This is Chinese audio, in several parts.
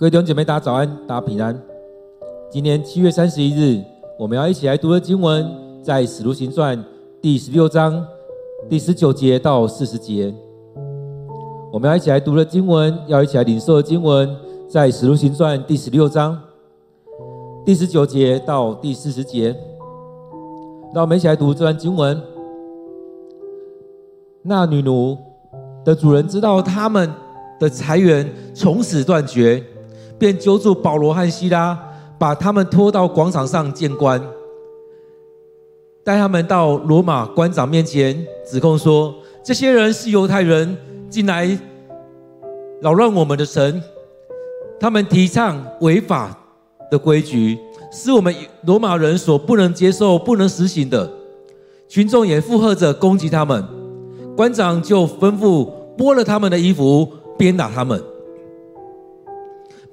各位弟兄姐妹，大家早安，大家平安。今天七月三十一日，我们要一起来读的经文，在《使徒行传》第十六章第十九节到四十节。我们要一起来读的经文，要一起来领受的经文，在《使徒行传》第十六章第十九节到第四十节。让我们一起来读这段经文。那女奴的主人知道他们的财源从此断绝，便揪住保罗和西拉，把他们拖到广场上见官，带他们到罗马官长面前，指控说：这些人是犹太人，进来扰乱我们的城，他们提倡违法的规矩，是我们罗马人所不能接受、不能实行的。群众也附和着攻击他们。官长就吩咐剥了他们的衣服，鞭打他们。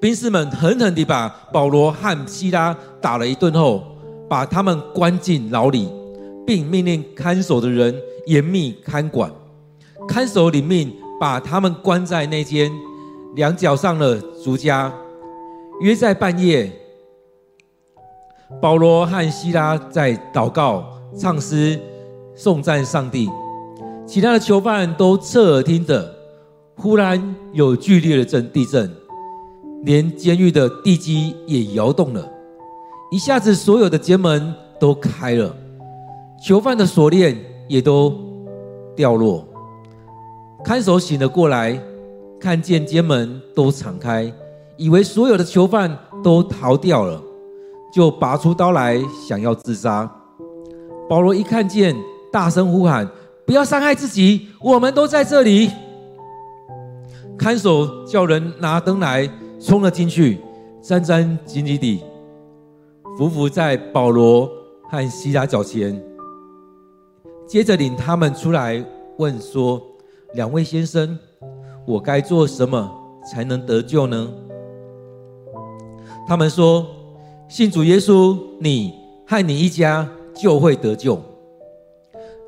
兵士们狠狠地把保罗和希拉打了一顿后，把他们关进牢里，并命令看守的人严密看管。看守领命把他们关在那间两角上的竹家。约在半夜，保罗和希拉在祷告、唱诗、颂赞上帝。其他的囚犯都侧耳听着，忽然有剧烈的震地震，连监狱的地基也摇动了。一下子，所有的监门都开了，囚犯的锁链也都掉落。看守醒了过来，看见监门都敞开，以为所有的囚犯都逃掉了，就拔出刀来想要自杀。保罗一看见，大声呼喊。不要伤害自己，我们都在这里。看守叫人拿灯来，冲了进去，战战兢兢地伏伏在保罗和西拉脚前，接着领他们出来，问说：“两位先生，我该做什么才能得救呢？”他们说：“信主耶稣，你和你一家就会得救。”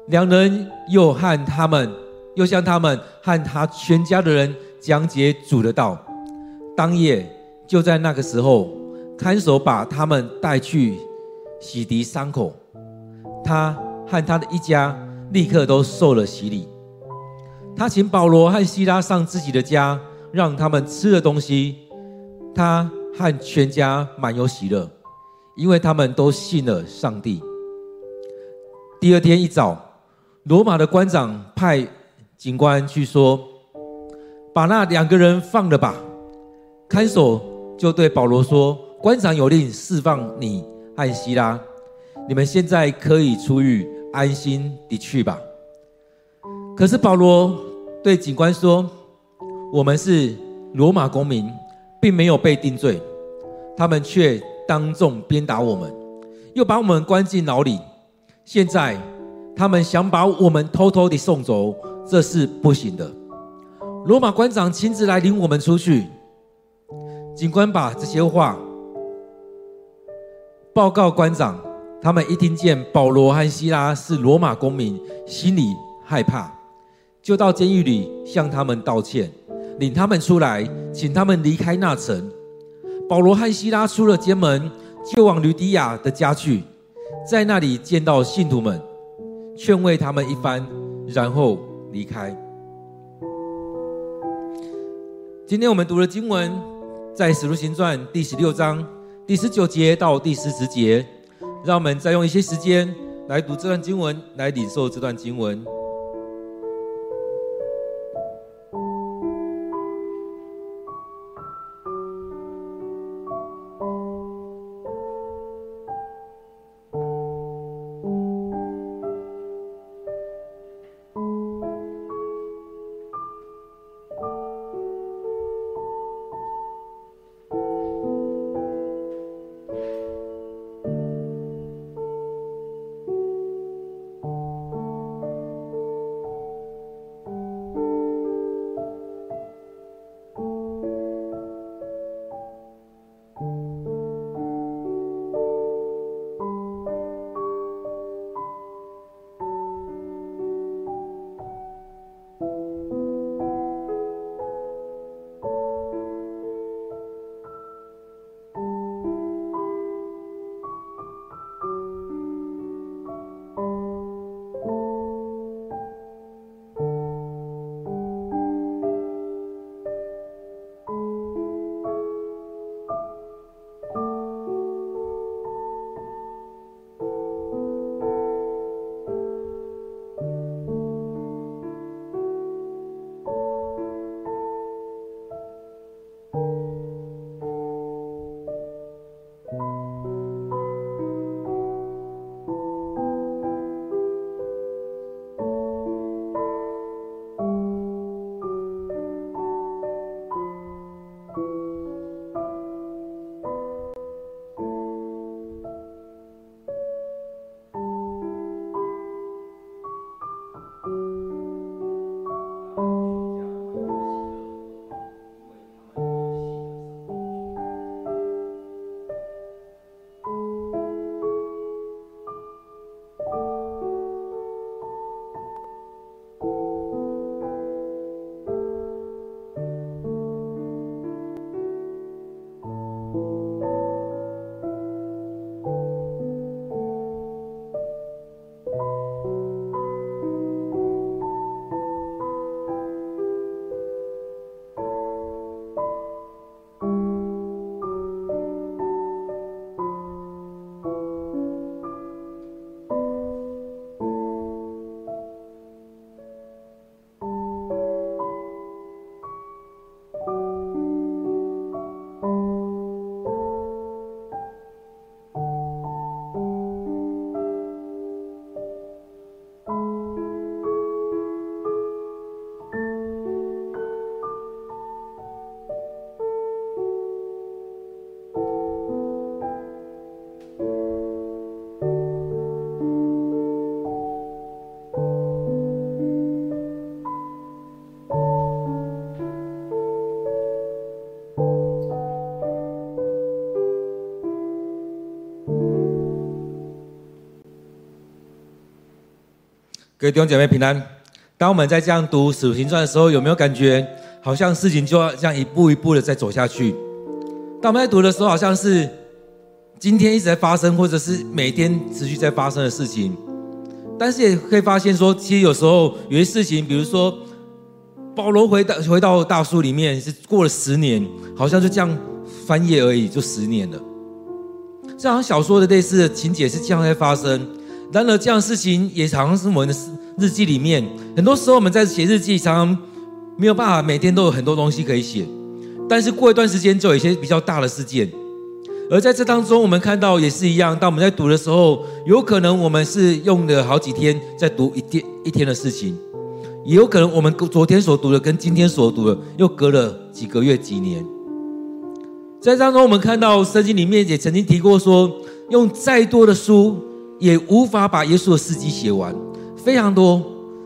两人又和他们，又向他们和他全家的人讲解主的道。当夜就在那个时候，看守把他们带去洗涤伤口。他和他的一家立刻都受了洗礼。他请保罗和希拉上自己的家，让他们吃了东西。他和全家满有喜乐，因为他们都信了上帝。第二天一早。罗马的官长派警官去说：“把那两个人放了吧。”看守就对保罗说：“官长有令释放你和西拉，你们现在可以出狱，安心地去吧。”可是保罗对警官说：“我们是罗马公民，并没有被定罪，他们却当众鞭打我们，又把我们关进牢里。现在。”他们想把我们偷偷地送走，这是不行的。罗马官长亲自来领我们出去。警官把这些话报告官长，他们一听见保罗和西拉是罗马公民，心里害怕，就到监狱里向他们道歉，领他们出来，请他们离开那城。保罗和西拉出了监门，就往吕底亚的家去，在那里见到信徒们。劝慰他们一番，然后离开。今天我们读的经文在《使徒行传》第十六章第十九节到第十十节，让我们再用一些时间来读这段经文，来领受这段经文。各位弟兄姐妹平安。当我们在这样读《使徒行传》的时候，有没有感觉好像事情就要这样一步一步的在走下去？当我们在读的时候，好像是今天一直在发生，或者是每天持续在发生的事情。但是也可以发现说，其实有时候有些事情，比如说保罗回到回到大数里面，是过了十年，好像就这样翻页而已，就十年了。这好像小说的类似的情节是这样在发生。然而，这样的事情也常常是我们的日记里面。很多时候，我们在写日记，常常没有办法每天都有很多东西可以写。但是过一段时间，就有一些比较大的事件。而在这当中，我们看到也是一样。当我们在读的时候，有可能我们是用了好几天在读一天一天的事情，也有可能我们昨天所读的跟今天所读的又隔了几个月、几年。在当中，我们看到圣经里面也曾经提过说，用再多的书。也无法把耶稣的事迹写完，非常多。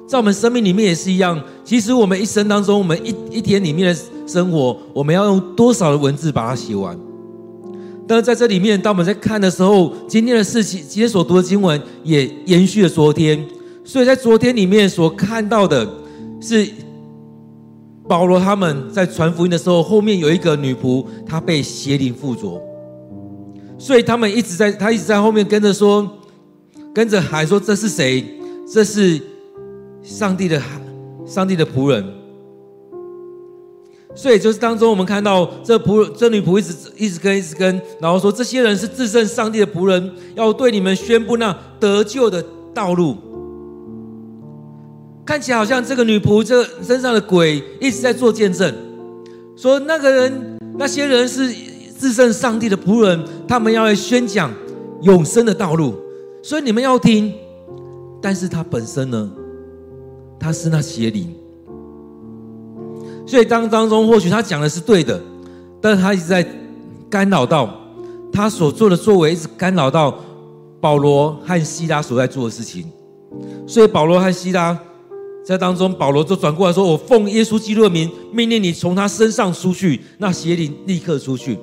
在我们生命里面也是一样。其实我们一生当中，我们一一天里面的生活，我们要用多少的文字把它写完？但是在这里面，当我们在看的时候，今天的事情，今天所读的经文也延续了昨天。所以在昨天里面所看到的是保罗他们在传福音的时候，后面有一个女仆，她被邪灵附着，所以他们一直在，他一直在后面跟着说。跟着喊说：“这是谁？这是上帝的上帝的仆人。”所以就是当中，我们看到这仆这女仆一直一直跟一直跟，然后说：“这些人是至圣上帝的仆人，要对你们宣布那得救的道路。”看起来好像这个女仆这身上的鬼一直在做见证，说那个人那些人是至圣上帝的仆人，他们要来宣讲永生的道路。所以你们要听，但是他本身呢，他是那邪灵。所以当当中或许他讲的是对的，但是他一直在干扰到他所做的作为，一直干扰到保罗和西拉所在做的事情。所以保罗和西拉在当中，保罗就转过来说：“我奉耶稣基督的名，命令你从他身上出去，那邪灵立刻出去。”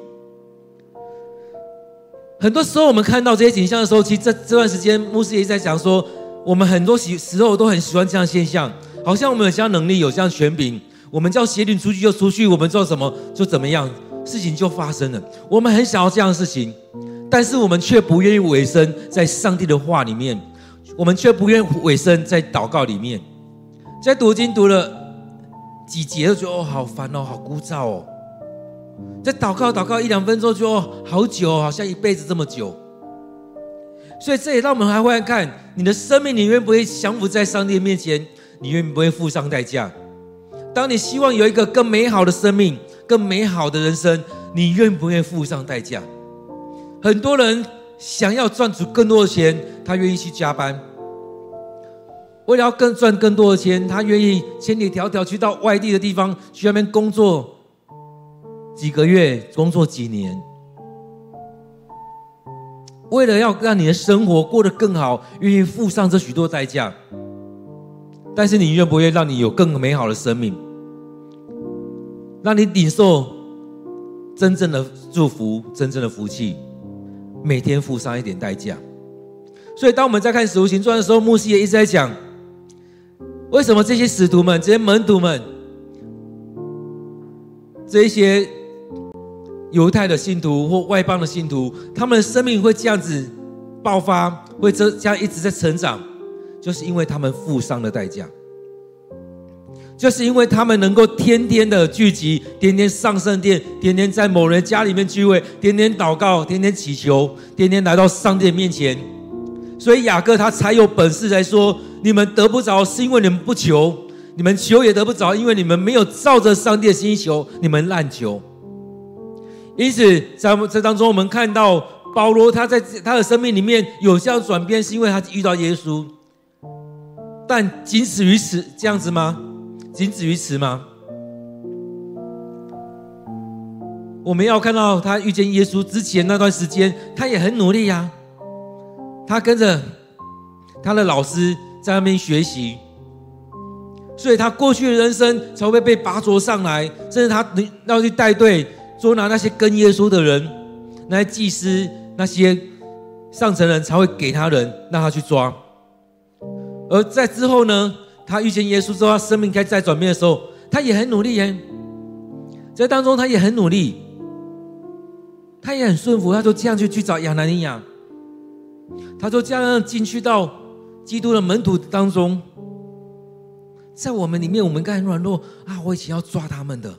很多时候，我们看到这些景象的时候，其实这这段时间，牧师也在讲说，我们很多时时候都很喜欢这样现象，好像我们有这样能力，有这样权柄，我们叫邪灵出去就出去，我们做什么就怎么样，事情就发生了。我们很想要这样的事情，但是我们却不愿意委身在上帝的话里面，我们却不愿意委身在祷告里面，在读经读了几节，就觉得哦，好烦哦，好枯燥哦。在祷告祷告一两分钟就好久，好像一辈子这么久。所以这也让我们还会看你的生命，你愿不愿意降服在上帝面前？你愿不愿意付上代价？当你希望有一个更美好的生命、更美好的人生，你愿不愿意付上代价？很多人想要赚取更多的钱，他愿意去加班，为了要更赚更多的钱，他愿意千里迢迢去到外地的地方去那边工作。几个月工作几年，为了要让你的生活过得更好，愿意付上这许多代价。但是你愿不愿意让你有更美好的生命，让你领受真正的祝福、真正的福气，每天付上一点代价。所以，当我们在看《使徒行传》的时候，牧师也一直在讲，为什么这些使徒们、这些门徒们、这些。犹太的信徒或外邦的信徒，他们的生命会这样子爆发，会这这样一直在成长，就是因为他们付上的代价，就是因为他们能够天天的聚集，天天上圣殿，天天在某人家里面聚会，天天祷告，天天祈求，天天来到上帝面前，所以雅各他才有本事来说：你们得不着，是因为你们不求；你们求也得不着，因为你们没有照着上帝的心求，你们滥求。因此，在这当中，我们看到保罗他在他的生命里面有这样转变，是因为他遇到耶稣。但仅止于此这样子吗？仅止于此吗？我们要看到他遇见耶稣之前那段时间，他也很努力呀。他跟着他的老师在那边学习，所以他过去的人生才会被拔擢上来，甚至他要去带队。捉拿那些跟耶稣的人，那些祭司、那些上层人才会给他人，让他去抓。而在之后呢，他遇见耶稣之后，他生命开始转变的时候，他也很努力耶。在当中，他也很努力，他也很顺服，他就这样去去找亚拿尼亚，他就这样进去到基督的门徒当中。在我们里面，我们该很软弱啊！我以前要抓他们的，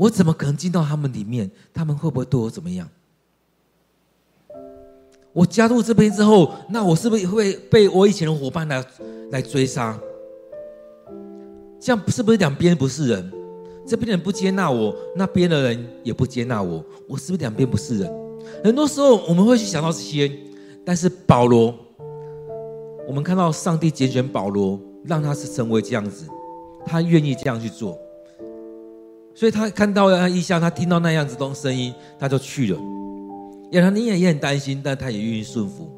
我怎么可能进到他们里面？他们会不会对我怎么样？我加入这边之后，那我是不是会被我以前的伙伴来来追杀？这样是不是两边不是人？这边的人不接纳我，那边的人也不接纳我，我是不是两边不是人？很多时候我们会去想到这些，但是保罗，我们看到上帝拣选保罗，让他是成为这样子，他愿意这样去做，所以他看到那异象，他听到那样子东声音，他就去了。亚拿尼亚也很担心，但他也愿意顺服。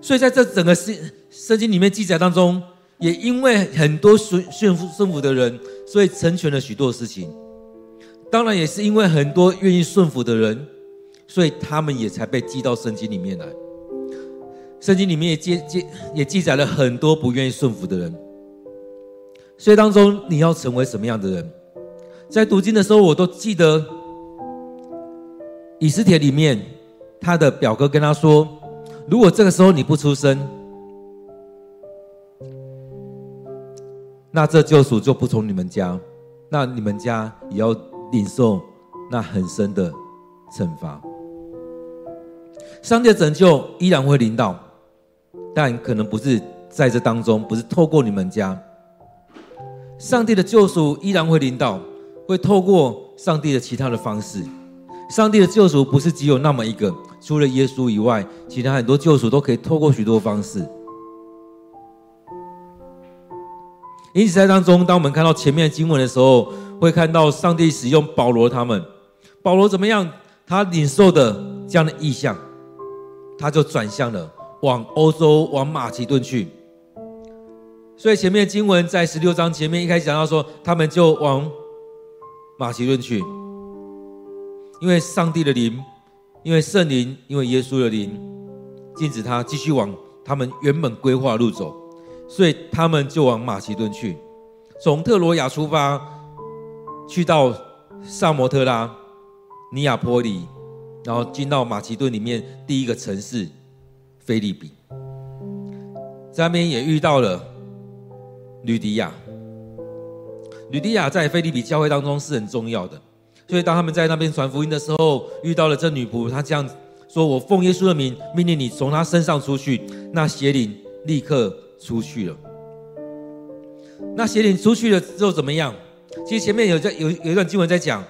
所以在这整个圣圣经里面记载当中，也因为很多顺顺服顺服的人，所以成全了许多事情。当然，也是因为很多愿意顺服的人，所以他们也才被记到圣经里面来。圣经里面也记记也记载了很多不愿意顺服的人。所以当中你要成为什么样的人？在读经的时候，我都记得以斯帖里面。他的表哥跟他说：“如果这个时候你不出声，那这救赎就不从你们家，那你们家也要领受那很深的惩罚。上帝的拯救依然会临到，但可能不是在这当中，不是透过你们家。上帝的救赎依然会临到，会透过上帝的其他的方式。上帝的救赎不是只有那么一个。”除了耶稣以外，其他很多救赎都可以透过许多方式。因此，在当中，当我们看到前面的经文的时候，会看到上帝使用保罗他们。保罗怎么样？他领受的这样的意象，他就转向了往欧洲、往马其顿去。所以，前面的经文在十六章前面一开始讲到说，他们就往马其顿去，因为上帝的灵。因为圣灵，因为耶稣的灵，禁止他继续往他们原本规划路走，所以他们就往马其顿去，从特罗亚出发，去到萨摩特拉、尼亚波里，然后进到马其顿里面第一个城市菲利比，在那边也遇到了吕迪亚。吕迪亚在腓立比教会当中是很重要的。所以，当他们在那边传福音的时候，遇到了这女仆，她这样说：“我奉耶稣的名命令你从她身上出去。”那邪灵立刻出去了。那邪灵出去了之后怎么样？其实前面有在有有一段经文在讲，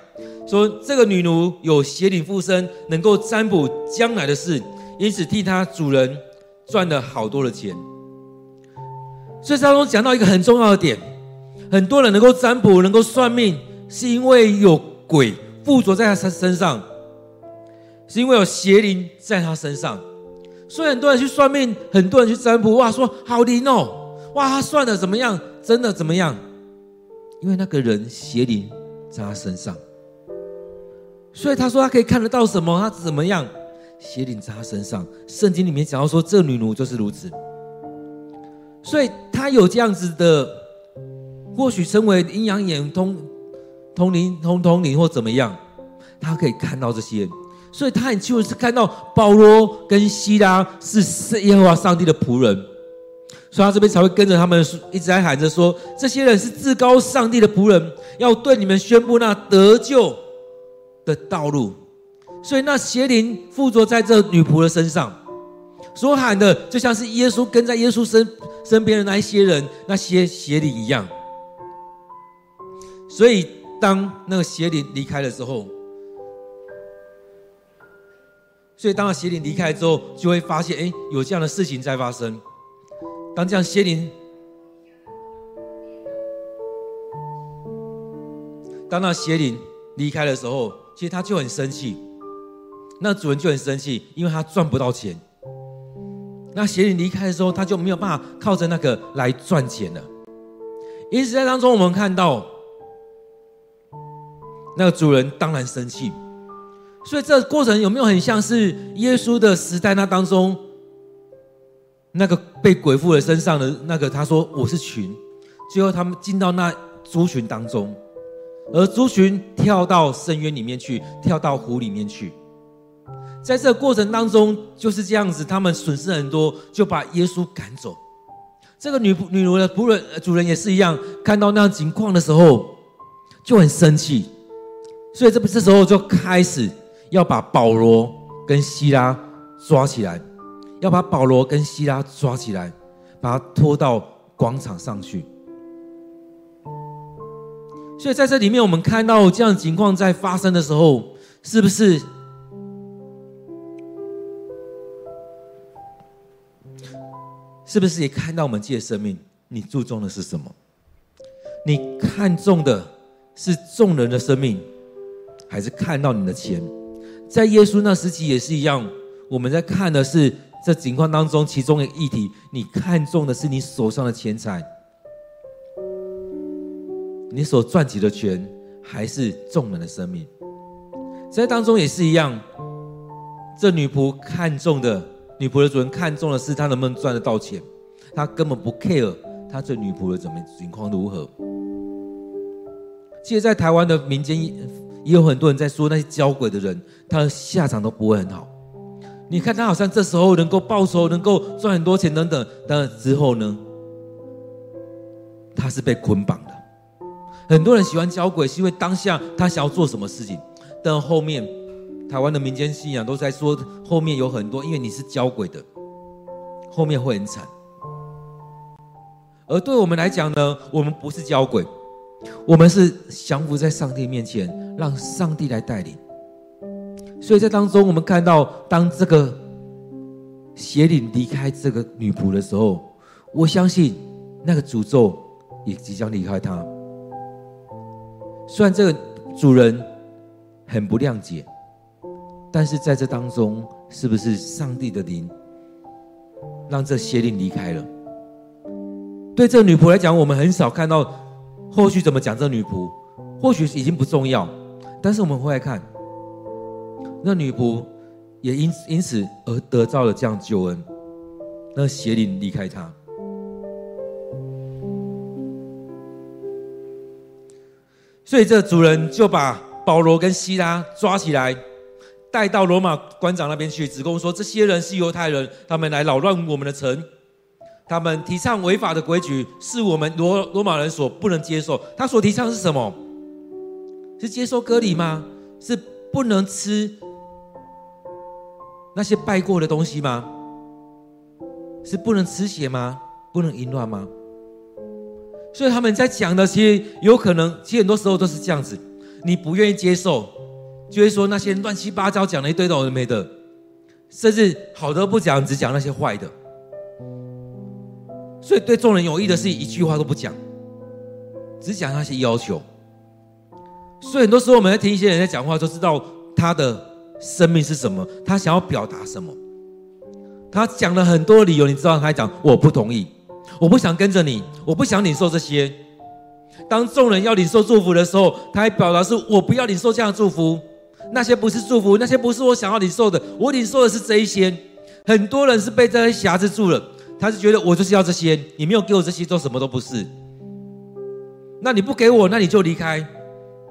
说这个女奴有邪灵附身，能够占卜将来的事，因此替她主人赚了好多的钱。所以当中讲到一个很重要的点，很多人能够占卜、能够算命，是因为有。鬼附着在他身身上，是因为有邪灵在他身上，所以很多人去算命，很多人去占卜，哇，说好灵哦，哇，他算的怎么样？真的怎么样？因为那个人邪灵在他身上，所以他说他可以看得到什么？他怎么样？邪灵在他身上。圣经里面讲到说，这女奴就是如此，所以他有这样子的，或许称为阴阳眼通。通灵、通通灵或怎么样，他可以看到这些，所以他很清楚是看到保罗跟西拉是耶和华上帝的仆人，所以他这边才会跟着他们一直在喊着说：这些人是至高上帝的仆人，要对你们宣布那得救的道路。所以那邪灵附着在这女仆的身上，所喊的就像是耶稣跟在耶稣身身边的那一些人，那些邪灵一样，所以。当那个邪灵离开了之后，所以当那邪灵离开之后，就会发现，哎，有这样的事情在发生。当这样邪灵，当那邪灵离开的时候，其实他就很生气，那主人就很生气，因为他赚不到钱。那邪灵离开的时候，他就没有办法靠着那个来赚钱了。因此，在当中我们看到。那个主人当然生气，所以这个过程有没有很像是耶稣的时代那当中，那个被鬼附了身上的那个，他说我是群。最后他们进到那猪群当中，而猪群跳到深渊里面去，跳到湖里面去。在这个过程当中就是这样子，他们损失很多，就把耶稣赶走。这个女女奴的仆人主人也是一样，看到那样情况的时候就很生气，所以这不这时候就开始要把保罗跟希拉抓起来，要把保罗跟希拉抓起来，把他拖到广场上去。所以在这里面，我们看到这样情况在发生的时候，是不是？是不是也看到我们自己的生命？你注重的是什么？你看重的是众人的生命，还是看到你的钱？在耶稣那时期也是一样，我们在看的是这情况当中其中一个议题。你看重的是你手上的钱财，你所赚取的钱，还是众人的生命？在当中也是一样，这女仆看重的。女仆的主人看中的是他能不能赚得到钱，他根本不 care 他这女仆的怎么情况如何。其实，在台湾的民间也有很多人在说，那些交鬼的人，他的下场都不会很好。你看他好像这时候能够报仇，能够赚很多钱等等，但之后呢，他是被捆绑的。很多人喜欢交鬼，是因为当下他想要做什么事情，但后面。台湾的民间信仰都在说，后面有很多，因为你是交鬼的，后面会很惨。而对我们来讲呢，我们不是交鬼，我们是降服在上帝面前，让上帝来带领。所以在当中，我们看到，当这个邪灵离开这个女仆的时候，我相信那个诅咒也即将离开她。虽然这个主人很不谅解。但是在这当中，是不是上帝的灵让这邪灵离开了？对这女仆来讲，我们很少看到后续怎么讲这女仆，或许已经不重要。但是我们会来看，那女仆也因因此而得到了这样救恩，那邪灵离开她。所以这主人就把保罗跟西拉抓起来。带到罗马官长那边去，指控说这些人是犹太人，他们来扰乱我们的城，他们提倡违法的规矩，是我们罗罗马人所不能接受。他所提倡是什么？是接受割礼吗？是不能吃那些拜过的东西吗？是不能吃血吗？不能淫乱吗？所以他们在讲的，其实有可能，其实很多时候都是这样子，你不愿意接受。就会说那些乱七八糟讲了一堆都没的，甚至好的不讲，只讲那些坏的。所以对众人有益的事一句话都不讲，只讲那些要求。所以很多时候我们在听一些人在讲话，就知道他的生命是什么，他想要表达什么。他讲了很多理由，你知道他还讲我不同意，我不想跟着你，我不想领受这些。当众人要领受祝福的时候，他还表达是我不要领受这样的祝福。那些不是祝福，那些不是我想要领受的。我领受的是这一些。很多人是被这些辖制住了，他是觉得我就是要这些，你没有给我这些，做什么都不是。那你不给我，那你就离开，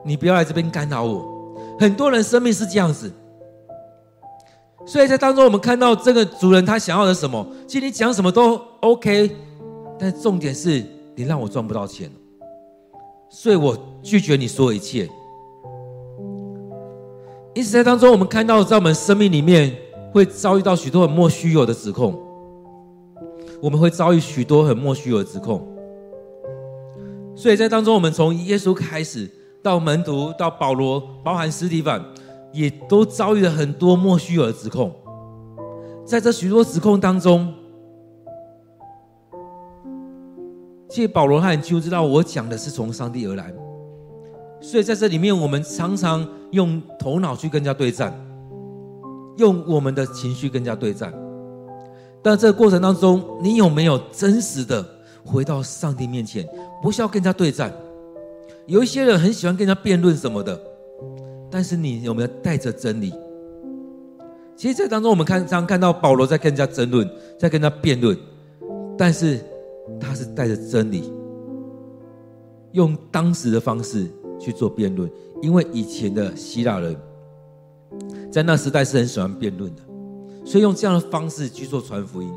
你不要来这边干扰我。很多人生命是这样子，所以在当中我们看到这个主人他想要的什么，其实你讲什么都 OK，但重点是你让我赚不到钱，所以我拒绝你说一切。因此，在当中，我们看到，在我们生命里面会遭遇到许多很莫须有的指控，我们会遭遇许多很莫须有的指控。所以在当中，我们从耶稣开始，到门徒，到保罗，包含斯提凡，也都遭遇了很多莫须有的指控。在这许多指控当中，其实保罗他很清楚知道，我讲的是从上帝而来。所以在这里面，我们常常用头脑去跟人家对战，用我们的情绪跟人家对战。但这个过程当中，你有没有真实的回到上帝面前？不需要跟人家对战。有一些人很喜欢跟人家辩论什么的，但是你有没有带着真理？其实，在当中我们看常看到保罗在跟人家争论，在跟他辩论，但是他是带着真理，用当时的方式去做辩论，因为以前的希腊人在那时代是很喜欢辩论的，所以用这样的方式去做传福音。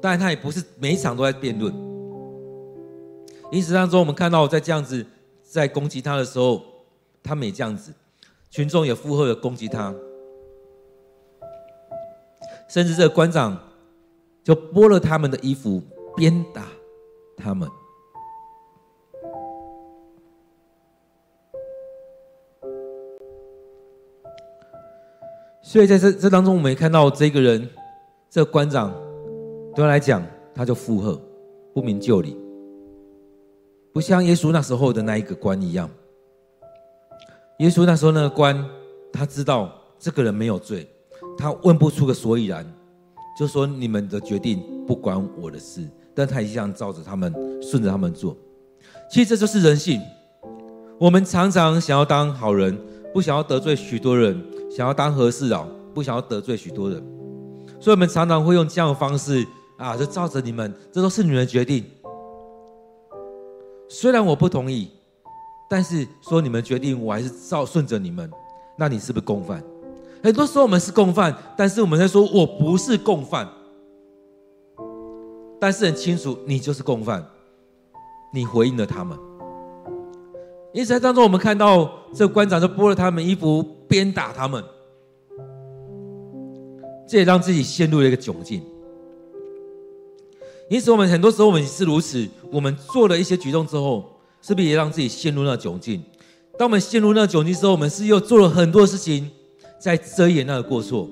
当然，他也不是每一场都在辩论。因此当中，我们看到在这样子在攻击他的时候，他们也这样子，群众也附和的攻击他，甚至这个官长就剥了他们的衣服，鞭打他们。所以在这这当中，我们也看到这个人，这个官长。对他来讲，他就附和，不明就里，不像耶稣那时候的那一个官一样。耶稣那时候那个官，他知道这个人没有罪，他问不出个所以然，就说你们的决定不关我的事，但他一样照着他们，顺着他们做。其实这就是人性，我们常常想要当好人，不想要得罪许多人，想要当和事佬，不想要得罪许多人，所以我们常常会用这样的方式。啊，就照着你们，这都是你们的决定。虽然我不同意，但是说你们决定，我还是照顺着你们。那你是不是共犯？很多时候我们是共犯，但是我们在说我不是共犯，但是很清楚你就是共犯，你回应了他们。因此在当中，我们看到这个官长就剥了他们衣服，鞭打他们，这也让自己陷入了一个窘境。因此，我们很多时候我们是如此。我们做了一些举动之后，是不是也让自己陷入那窘境？当我们陷入那窘境之后，我们是又做了很多事情，在遮掩那个过错，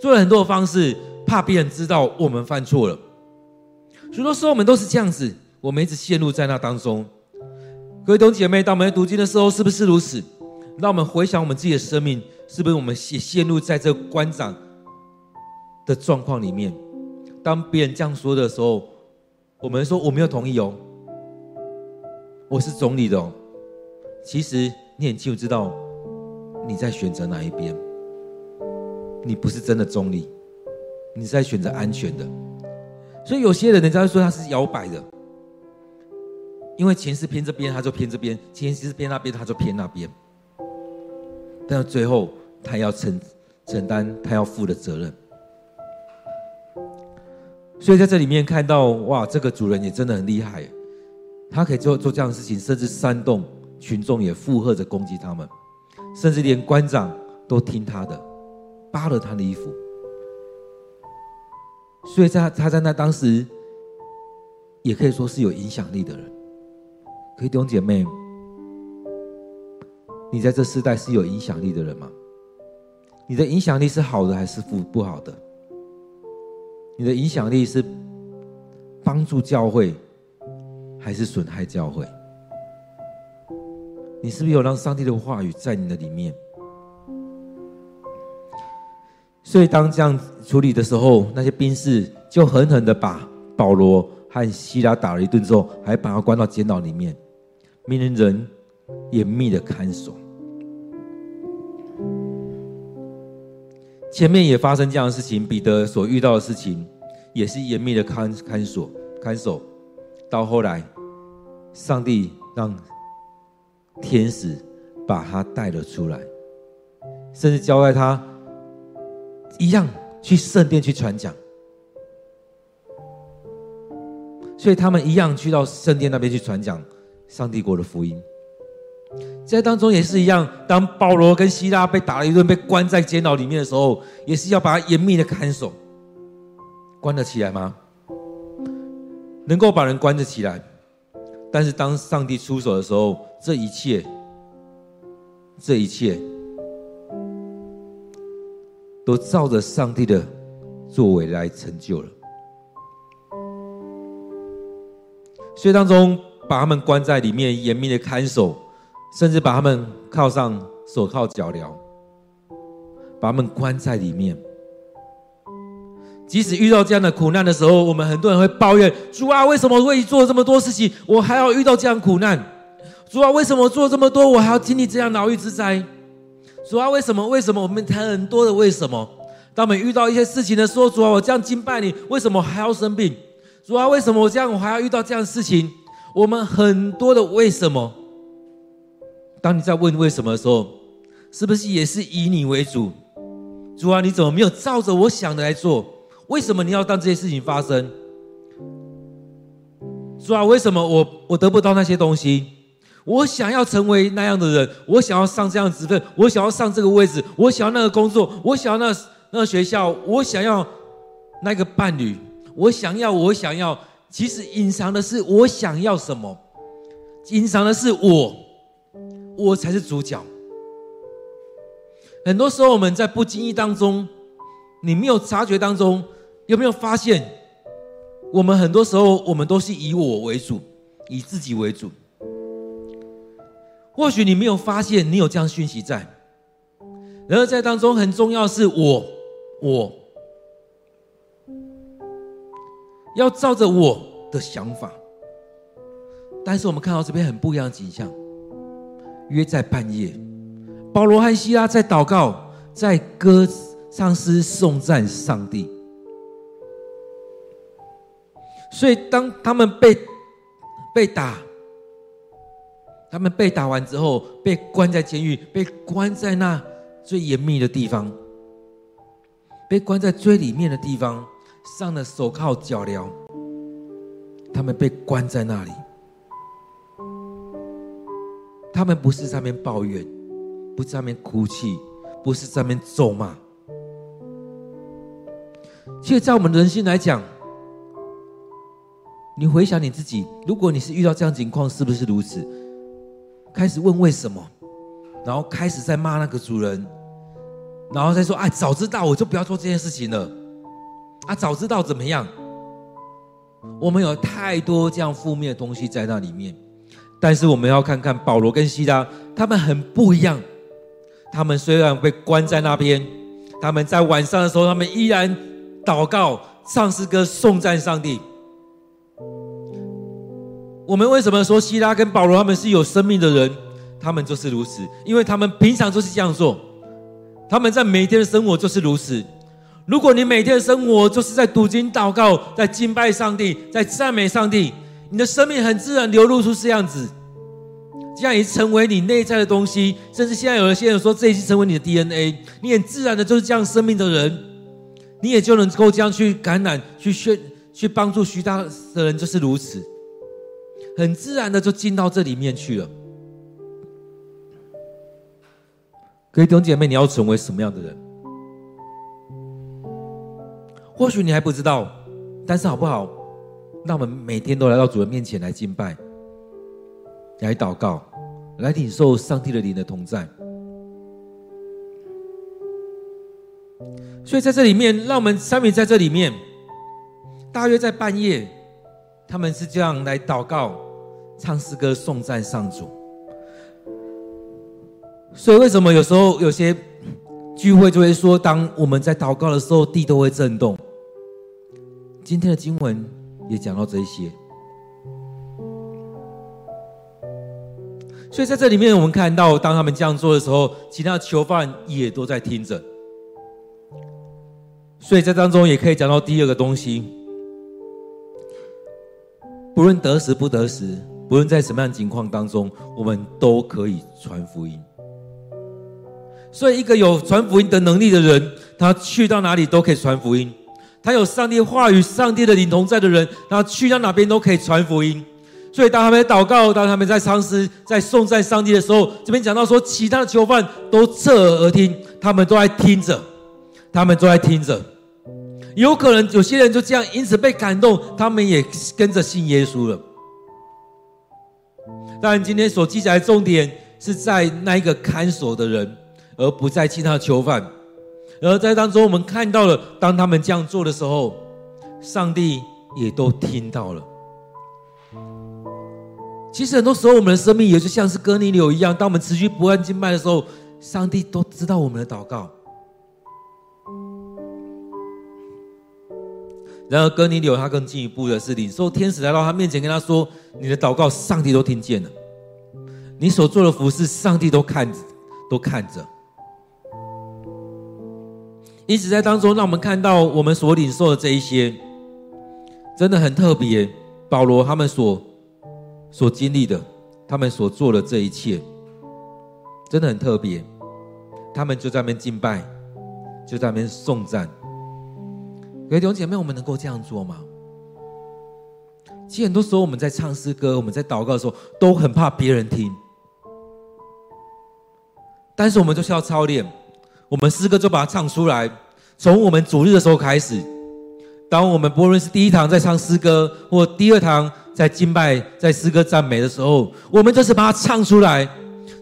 做了很多的方式，怕别人知道我们犯错了。许多时候我们都是这样子，我们一直陷入在那当中。各位弟兄姐妹，当我们读经的时候，是不是如此？让我们回想我们自己的生命，是不是我们陷陷入在这个官长的状况里面？当别人这样说的时候，我们说我没有同意哦，我是中立的哦。其实你很清楚知道你在选择哪一边，你不是真的中立，你是在选择安全的。所以有些人人家说他是摇摆的，因为钱是偏这边，他就偏这边；钱是偏那边，他就偏那边。但最后他要承承担他要负的责任。所以在这里面看到，哇，这个主人也真的很厉害，他可以做做这样的事情，甚至煽动群众也附和着攻击他们，甚至连官长都听他的，扒了他的衣服。所以在他在那当时，也可以说是有影响力的人。可以弟兄姐妹，你在这世代是有影响力的人吗？你的影响力是好的还是不不好的？你的影响力是帮助教会，还是损害教会？你是不是有让上帝的话语在你的里面？所以当这样处理的时候，那些兵士就狠狠的把保罗和希拉打了一顿之后，还把他关到监牢里面，命令人严密的看守。前面也发生这样的事情，彼得所遇到的事情，也是严密的看看守看守。到后来，上帝让天使把他带了出来，甚至交代他一样去圣殿去传讲。所以他们一样去到圣殿那边去传讲上帝国的福音。在当中也是一样，当保罗跟西拉被打了一顿，被关在监牢里面的时候，也是要把他严密的看守。关得起来吗？能够把人关得起来，但是当上帝出手的时候，这一切，这一切，都照着上帝的作为来成就了。所以当中把他们关在里面，严密的看守。甚至把他们铐上手铐脚镣，把他们关在里面。即使遇到这样的苦难的时候，我们很多人会抱怨：主啊，为什么会做这么多事情，我还要遇到这样苦难？主啊，为什么做这么多，我还要经历这样牢狱之灾？主啊，为什么？为什么？我们谈很多的为什么？当我们遇到一些事情的时候，主啊，我这样敬拜你，为什么还要生病？主啊，为什么我这样我还要遇到这样的事情？我们很多的为什么？当你在问为什么的时候，是不是也是以你为主？主啊，你怎么没有照着我想的来做？为什么你要让这些事情发生？主啊，为什么我我得不到那些东西？我想要成为那样的人，我想要上这样的职分，我想要上这个位置，我想要那个工作，我想要那那个学校，我想要那个伴侣，我想要，我想要。其实隐藏的是我想要什么，隐藏的是我，我才是主角。很多时候我们在不经意当中，你没有察觉当中，有没有发现？我们很多时候我们都是以我为主，以自己为主。或许你没有发现你有这样讯息在，然而在当中很重要是我，我。要照着我的想法，但是我们看到这边很不一样的景象。约在半夜，保罗和西拉在祷告，在歌唱诗颂赞上帝。所以当他们被被打，他们被打完之后，被关在监狱，被关在那最严密的地方，被关在最里面的地方。上了手铐脚镣，他们被关在那里。他们不是在那边抱怨，不是在那边哭泣，不是在那边咒骂。其实，在我们人心来讲，你回想你自己，如果你是遇到这样情况，是不是如此？开始问为什么，然后开始在骂那个主人，然后再说：“哎，早知道我就不要做这件事情了。”啊，早知道怎么样？我们有太多这样负面的东西在那里面，但是我们要看看保罗跟希拉，他们很不一样。他们虽然被关在那边，他们在晚上的时候，他们依然祷告、唱诗歌、颂赞上帝。我们为什么说希拉跟保罗他们是有生命的人？他们就是如此，因为他们平常就是这样做，他们在每天的生活就是如此。如果你每天的生活就是在读经祷告，在敬拜上帝，在赞美上帝，你的生命很自然流露出这样子，这样也成为你内在的东西。甚至现在有些人说，这已经成为你的 DNA，你很自然的就是这样生命的人，你也就能够这样去感染、去宣、去帮助其他的人，就是如此，很自然的就进到这里面去了。各位弟兄姐妹，你要成为什么样的人？或许你还不知道，但是好不好？那我们每天都来到主的面前来敬拜，来祷告，来领受上帝的灵的同在。所以在这里面，让我们参与在这里面，大约在半夜，他们是这样来祷告、唱诗歌、颂赞上主。所以为什么有时候有些聚会就会说，当我们在祷告的时候，地都会震动？今天的经文也讲到这一些，所以在这里面，我们看到，当他们这样做的时候，其他的囚犯也都在听着。所以在当中也可以讲到第二个东西：不论得时不得时，不论在什么样的情况当中，我们都可以传福音。所以，一个有传福音的能力的人，他去到哪里都可以传福音。他有上帝话语、上帝的灵同在的人，他去到哪边都可以传福音。所以当他们祷告、当他们在唱诗、在颂赞上帝的时候，这边讲到说，其他的囚犯都侧耳而听，他们都在听着，他们都在听着。有可能有些人就这样因此被感动，他们也跟着信耶稣了。当然，今天所记载的重点是在那一个看守的人，而不在其他的囚犯。而在当中，我们看到了，当他们这样做的时候，上帝也都听到了。其实很多时候，我们的生命也就像是哥尼流一样，当我们持续不断敬拜的时候，上帝都知道我们的祷告。然而，哥尼流他更进一步的是，领受天使来到他面前，跟他说：“你的祷告，上帝都听见了；你所做的服事，上帝都看，都看着。”因此在当中，让我们看到我们所领受的这一些，真的很特别。保罗他们所所经历的，他们所做的这一切，真的很特别。他们就在那边敬拜，就在那边颂赞。各位弟兄姐妹，我们能够这样做吗？其实很多时候我们在唱诗歌、我们在祷告的时候，都很怕别人听。但是我们就是要操练，我们诗歌就把它唱出来。从我们主日的时候开始，当我们不论是第一堂在唱诗歌，或第二堂在敬拜、在诗歌赞美的时候，我们就是把它唱出来，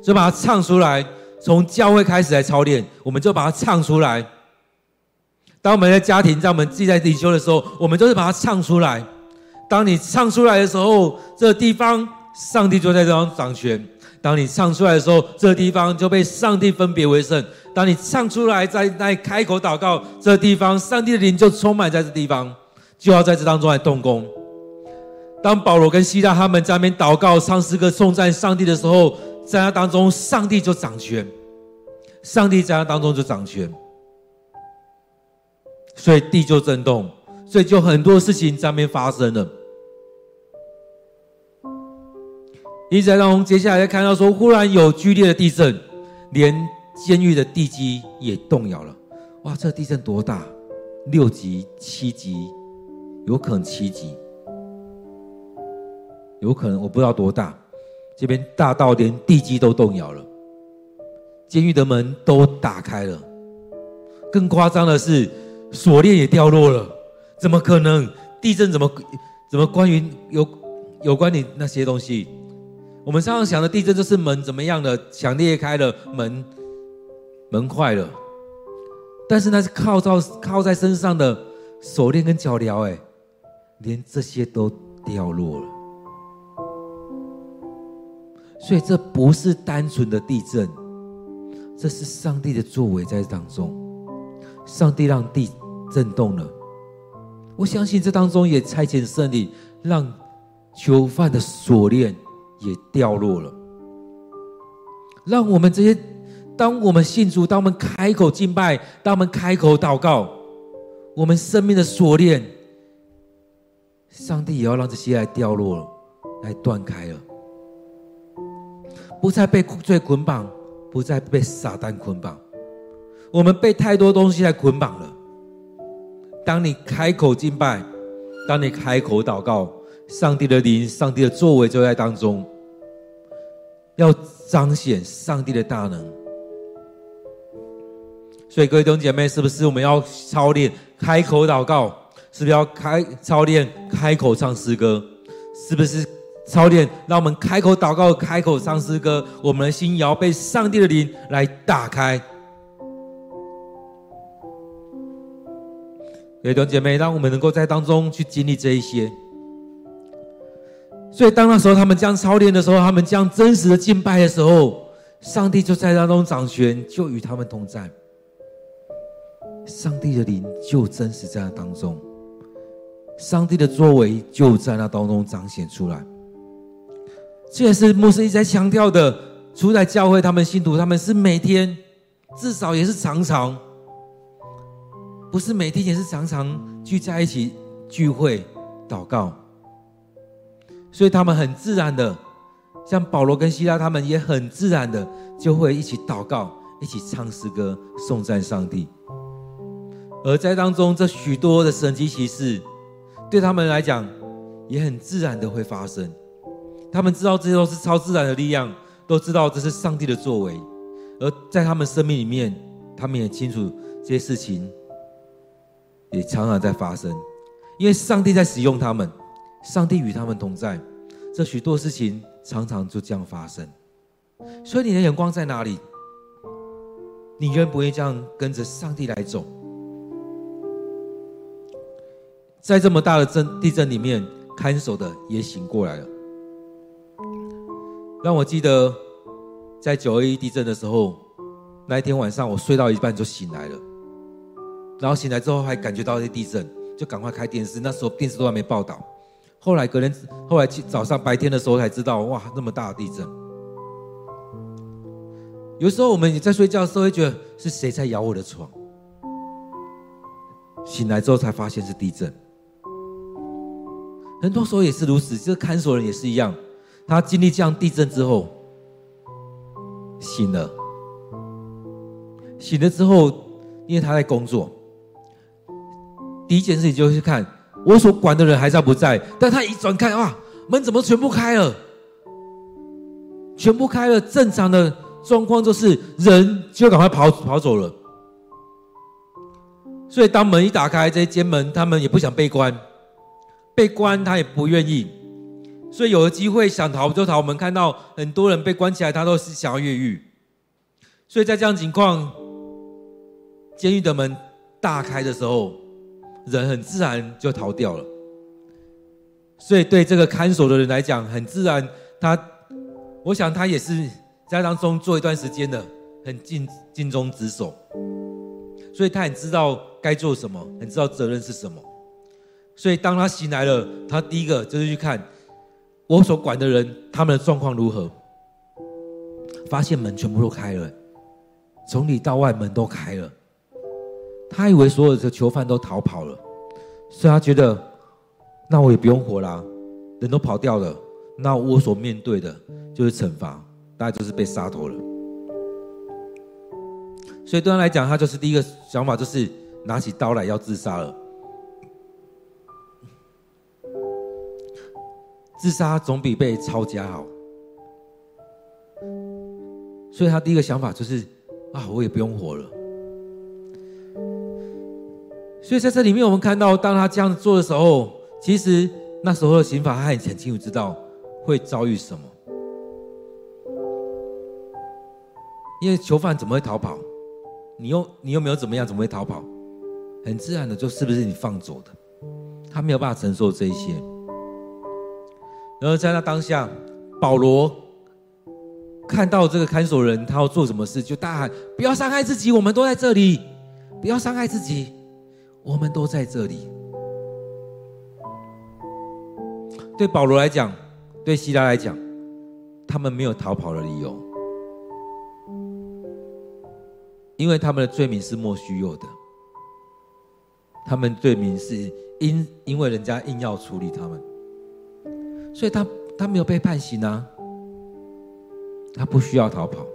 就把它唱出来。从教会开始来操练，我们就把它唱出来。当我们在家庭，在我们自己在灵修的时候，我们就是把它唱出来。当你唱出来的时候，这个地方上帝就在这方掌权。当你唱出来的时候，这个地方就被上帝分别为圣。当你唱出来，在在开口祷告，这地方上帝的灵就充满在这地方，就要在这当中来动工。当保罗跟希拉他们在那边祷告、唱诗歌、颂赞上帝的时候，在那当中，上帝就掌权。上帝在那当中就掌权，所以地就震动，所以就很多事情在那边发生了。一直，在当中接下来看到说，忽然有剧烈的地震，连监狱的地基也动摇了。哇，这地震多大？六级、七级，有可能七级，有可能我不知道多大。这边大到连地基都动摇了，监狱的门都打开了。更夸张的是，锁链也掉落了。怎么可能？地震怎么怎么关于有有关你那些东西？我们常常想的地震就是门怎么样的，墙裂开了，门门坏了。但是那是靠在靠在身上的手链跟脚镣，哎，连这些都掉落了。所以这不是单纯的地震，这是上帝的作为在当中。上帝让地震动了，我相信这当中也差遣圣灵，让囚犯的锁链。也掉落了，让我们这些，当我们信主，当我们开口敬拜，当我们开口祷告，我们生命的锁链，上帝也要让这些来掉落了，来断开了，不再被罪捆绑，不再被撒旦捆绑，我们被太多东西来捆绑了。当你开口敬拜，当你开口祷告。上帝的灵，上帝的作为就在当中，要彰显上帝的大能。所以各位弟兄姐妹，是不是我们要操练开口祷告？是不是要开操练开口唱诗歌？是不是操练让我们开口祷告、开口唱诗歌？我们的心也要被上帝的灵来打开。各位弟兄姐妹，让我们能够在当中去经历这一些。所以，当那时候他们这样操练的时候，他们这样真实的敬拜的时候，上帝就在当中掌权，就与他们同在。上帝的灵就真实在那当中，上帝的作为就在那当中彰显出来。这也是牧师一直在强调的。出在教会，他们信徒他们是每天，至少也是常常，不是每天也是常常聚在一起聚会祷告。所以他们很自然的，像保罗跟希拉，他们也很自然的就会一起祷告，一起唱诗歌，颂赞上帝。而在当中，这许多的神迹奇事，对他们来讲，也很自然的会发生。他们知道这些都是超自然的力量，都知道这是上帝的作为。而在他们生命里面，他们也清楚这些事情，也常常在发生，因为上帝在使用他们。上帝与他们同在，这许多事情常常就这样发生。所以你的眼光在哪里？你愿不愿意这样跟着上帝来走？在这么大的震地震里面，看守的也醒过来了。让我记得，在九二一地震的时候，那一天晚上我睡到一半就醒来了，然后醒来之后还感觉到一些地震，就赶快开电视。那时候电视都还没报道。后来隔天，后来早上白天的时候才知道，哇，那么大的地震。有时候我们在睡觉的时候会觉得是谁在摇我的床？醒来之后才发现是地震。很多时候也是如此，这个看守人也是一样，他经历这样地震之后醒了，醒了之后，因为他在工作，第一件事情就是看我所管的人还在不在，但他一转看，哇，门怎么全部开了？全部开了，正常的状况就是人就赶快跑跑走了。所以当门一打开，这间门他们也不想被关。被关，他也不愿意，所以有了机会想逃就逃。我们看到很多人被关起来，他都是想要越狱。所以在这样情况，监狱的门大开的时候，人很自然就逃掉了。所以对这个看守的人来讲，很自然，他，我想他也是在当中做一段时间的，很尽尽忠职守，所以他很知道该做什么，很知道责任是什么。所以，当他醒来了，他第一个就是去看我所管的人，他们的状况如何。发现门全部都开了，从里到外门都开了。他以为所有的囚犯都逃跑了，所以他觉得，那我也不用活啦，人都跑掉了，那我所面对的就是惩罚，大概就是被杀头了。所以对他来讲，他就是第一个想法就是拿起刀来要自杀了。自杀总比被抄家好，所以他第一个想法就是啊，我也不用活了。所以在这里面，我们看到，当他这样做的时候，其实那时候的刑法他很很清楚知道会遭遇什么，因为囚犯怎么会逃跑？你又你又没有怎么样，怎么会逃跑？很自然的，就是不是你放走的？他没有办法承受这一些。然后在那当下，保罗看到这个看守人，他要做什么事，就大喊：“不要伤害自己，我们都在这里！不要伤害自己，我们都在这里。”对保罗来讲，对希拉来讲，他们没有逃跑的理由，因为他们的罪名是莫须有的，他们罪名是因因为人家硬要处理他们。所以他他没有被判刑啊，他不需要逃跑。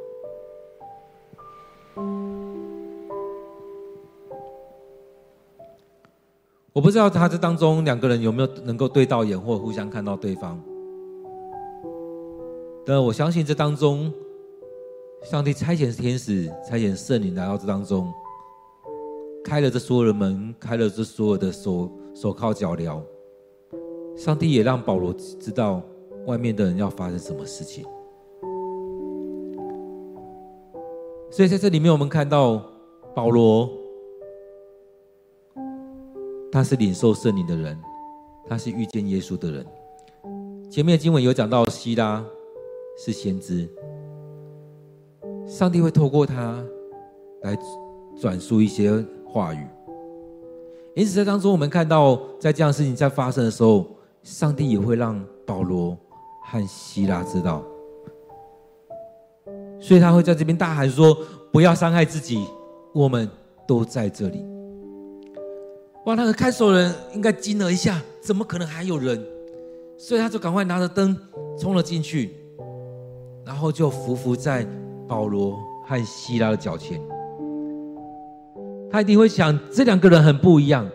我不知道他这当中两个人有没有能够对到眼或互相看到对方，但我相信这当中，上帝差遣天使、差遣圣灵来到这当中，开了这所有的门，开了这所有的手手铐脚镣。上帝也让保罗知道外面的人要发生什么事情，所以在这里面我们看到保罗，他是领受圣灵的人，他是遇见耶稣的人。前面的经文有讲到希拉是先知，上帝会透过他来转述一些话语。因此在当中我们看到，在这样事情在发生的时候。上帝也会让保罗和希拉知道，所以他会在这边大喊说：“不要伤害自己，我们都在这里。”哇，那个看守人应该惊了一下，怎么可能还有人？所以他就赶快拿着灯冲了进去，然后就伏伏在保罗和希拉的脚前。他一定会想，这两个人很不一样。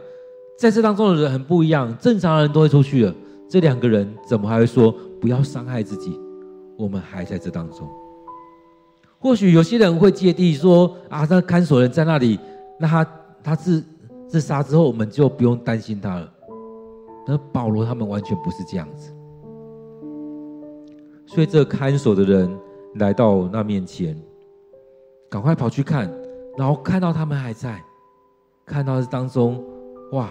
在这当中的人很不一样，正常的人都会出去了，这两个人怎么还会说不要伤害自己？我们还在这当中。或许有些人会芥蒂说啊，那看守人在那里，那他他自自杀之后，我们就不用担心他了。那保罗他们完全不是这样子，所以这看守的人来到那面前，赶快跑去看，然后看到他们还在，看到这当中，哇！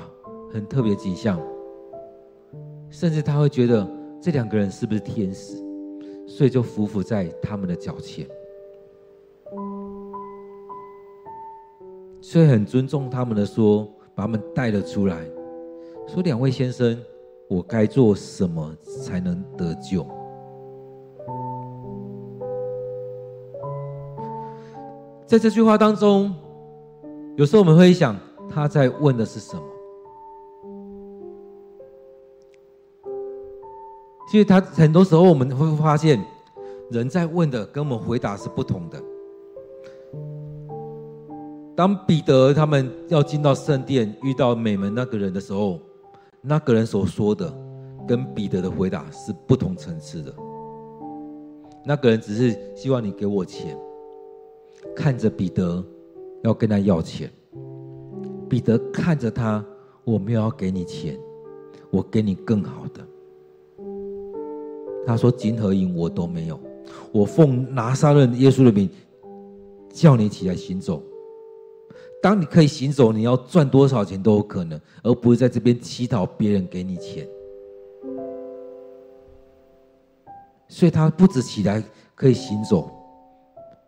很特别景象，甚至他会觉得这两个人是不是天使，所以就伏伏在他们的脚前，所以很尊重他们的说，把他们带了出来，说两位先生，我该做什么才能得救？在这句话当中，有时候我们会想，他在问的是什么？其实他很多时候我们会发现，人在问的跟我们回答是不同的。当彼得他们要进到圣殿遇到美门那个人的时候，那个人所说的跟彼得的回答是不同层次的。那个人只是希望你给我钱，看着彼得要跟他要钱，彼得看着他，我没有要给你钱，我给你更好的。他说：“金和银我都没有，我奉拿撒勒耶稣的名，叫你起来行走。当你可以行走，你要赚多少钱都有可能，而不是在这边乞讨别人给你钱。所以他不止起来可以行走，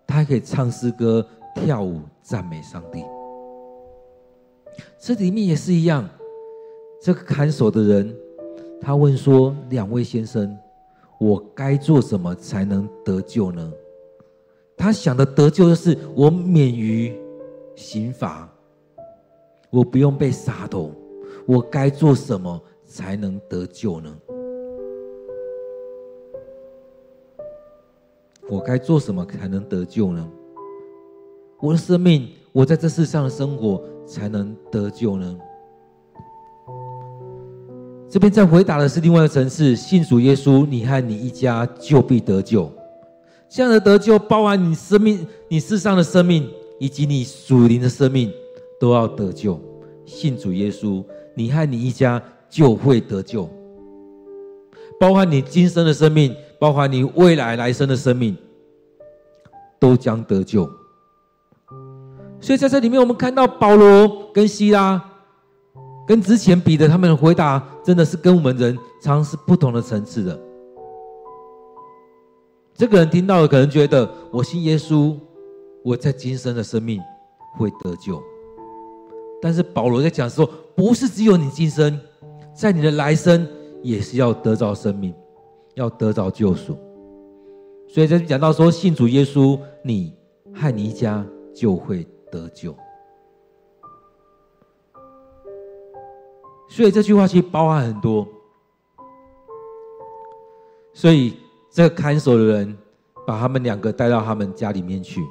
他还可以唱诗歌、跳舞、赞美上帝。这里面也是一样，这个看守的人，他问说：两位先生。”我该做什么才能得救呢？他想的得救就是我免于刑罚，我不用被杀头。我该做什么才能得救呢？我该做什么才能得救呢？我的生命，我在这世上的生活才能得救呢？这边在回答的是另外一个层次：信主耶稣，你和你一家就必得救。这样的得救，包含你生命、你世上的生命，以及你属灵的生命，都要得救。信主耶稣，你和你一家就会得救。包含你今生的生命，包含你未来来生的生命，都将得救。所以在这里面，我们看到保罗跟西拉。跟之前比的，他们的回答真的是跟我们人常是不同的层次的。这个人听到了，可能觉得我信耶稣，我在今生的生命会得救。但是保罗在讲的时候，不是只有你今生，在你的来生也是要得着生命，要得着救赎。所以在讲到说信主耶稣，你和你一家就会得救。所以这句话其实包含很多，所以这个看守的人把他们两个带到他们家里面去，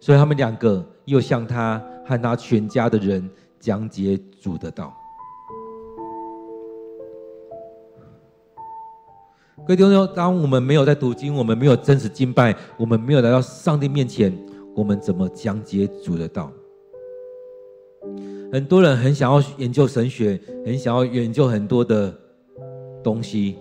所以他们两个又向他和他全家的人讲解主的道。各位弟兄，当我们没有在读经，我们没有真实敬拜，我们没有来到上帝面前，我们怎么讲解主的道？很多人很想要研究神学，很想要研究很多的东西，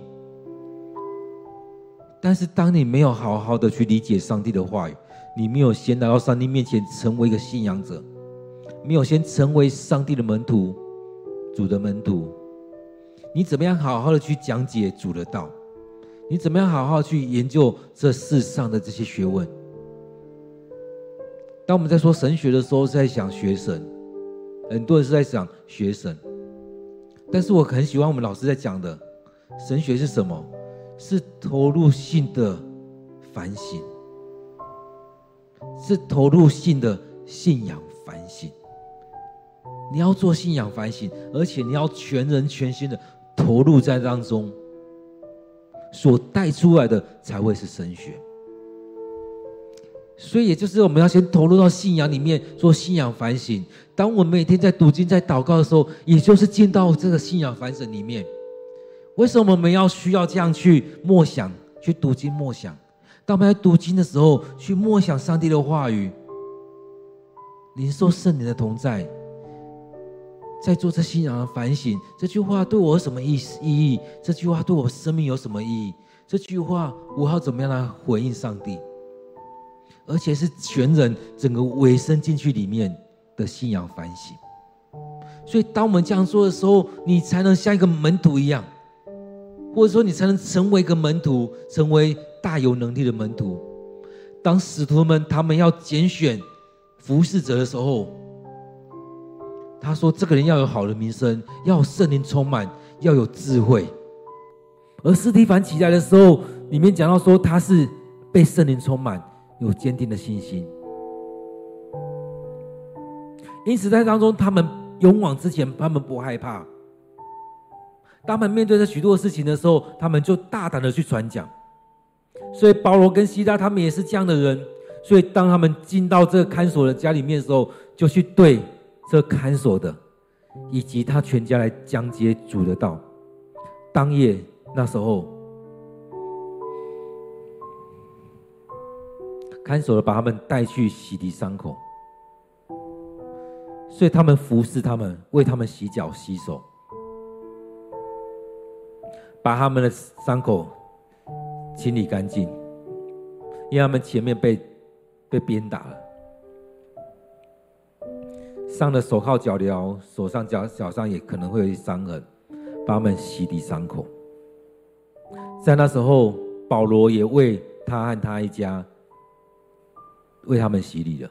但是当你没有好好的去理解上帝的话语，你没有先来到上帝面前成为一个信仰者，没有先成为上帝的门徒、主的门徒，你怎么样好好的去讲解主的道？你怎么样好好去研究这世上的这些学问？当我们在说神学的时候，是在想学神。很多人是在讲学神，但是我很喜欢我们老师在讲的神学是什么？是投入性的反省，是投入性的信仰反省。你要做信仰反省，而且你要全人全心的投入在当中，所带出来的才会是神学。所以，也就是我们要先投入到信仰里面做信仰反省。当我们每天在读经、在祷告的时候，也就是进到这个信仰反省里面。为什么我们要需要这样去默想、去读经默想？当我们在读经的时候，去默想上帝的话语，领受圣灵的同在，在做这信仰的反省。这句话对我有什么意思意义？这句话对我生命有什么意义？这句话我要怎么样来回应上帝？而且是全人整个委身进去里面的信仰反省，所以当我们这样做的时候，你才能像一个门徒一样，或者说你才能成为一个门徒，成为大有能力的门徒。当使徒们他们要拣选服侍者的时候，他说：“这个人要有好的名声，要圣灵充满，要有智慧。”而斯提凡起来的时候，里面讲到说他是被圣灵充满。有坚定的信心，因此在当中，他们勇往直前，他们不害怕。当他们面对着许多事情的时候，他们就大胆的去传讲。所以保罗跟西拉他们也是这样的人。所以当他们进到这个看守的家里面的时候，就去对这看守的以及他全家来讲解主的道。当夜那时候，看守的把他们带去洗涤伤口。所以他们服侍他们，为他们洗脚洗手，把他们的伤口清理干净，因为他们前面被被鞭打了，上了手铐脚镣，手上脚脚上也可能会有一些伤痕，把他们洗涤伤口。在那时候，保罗也为他和他一家为他们洗礼了。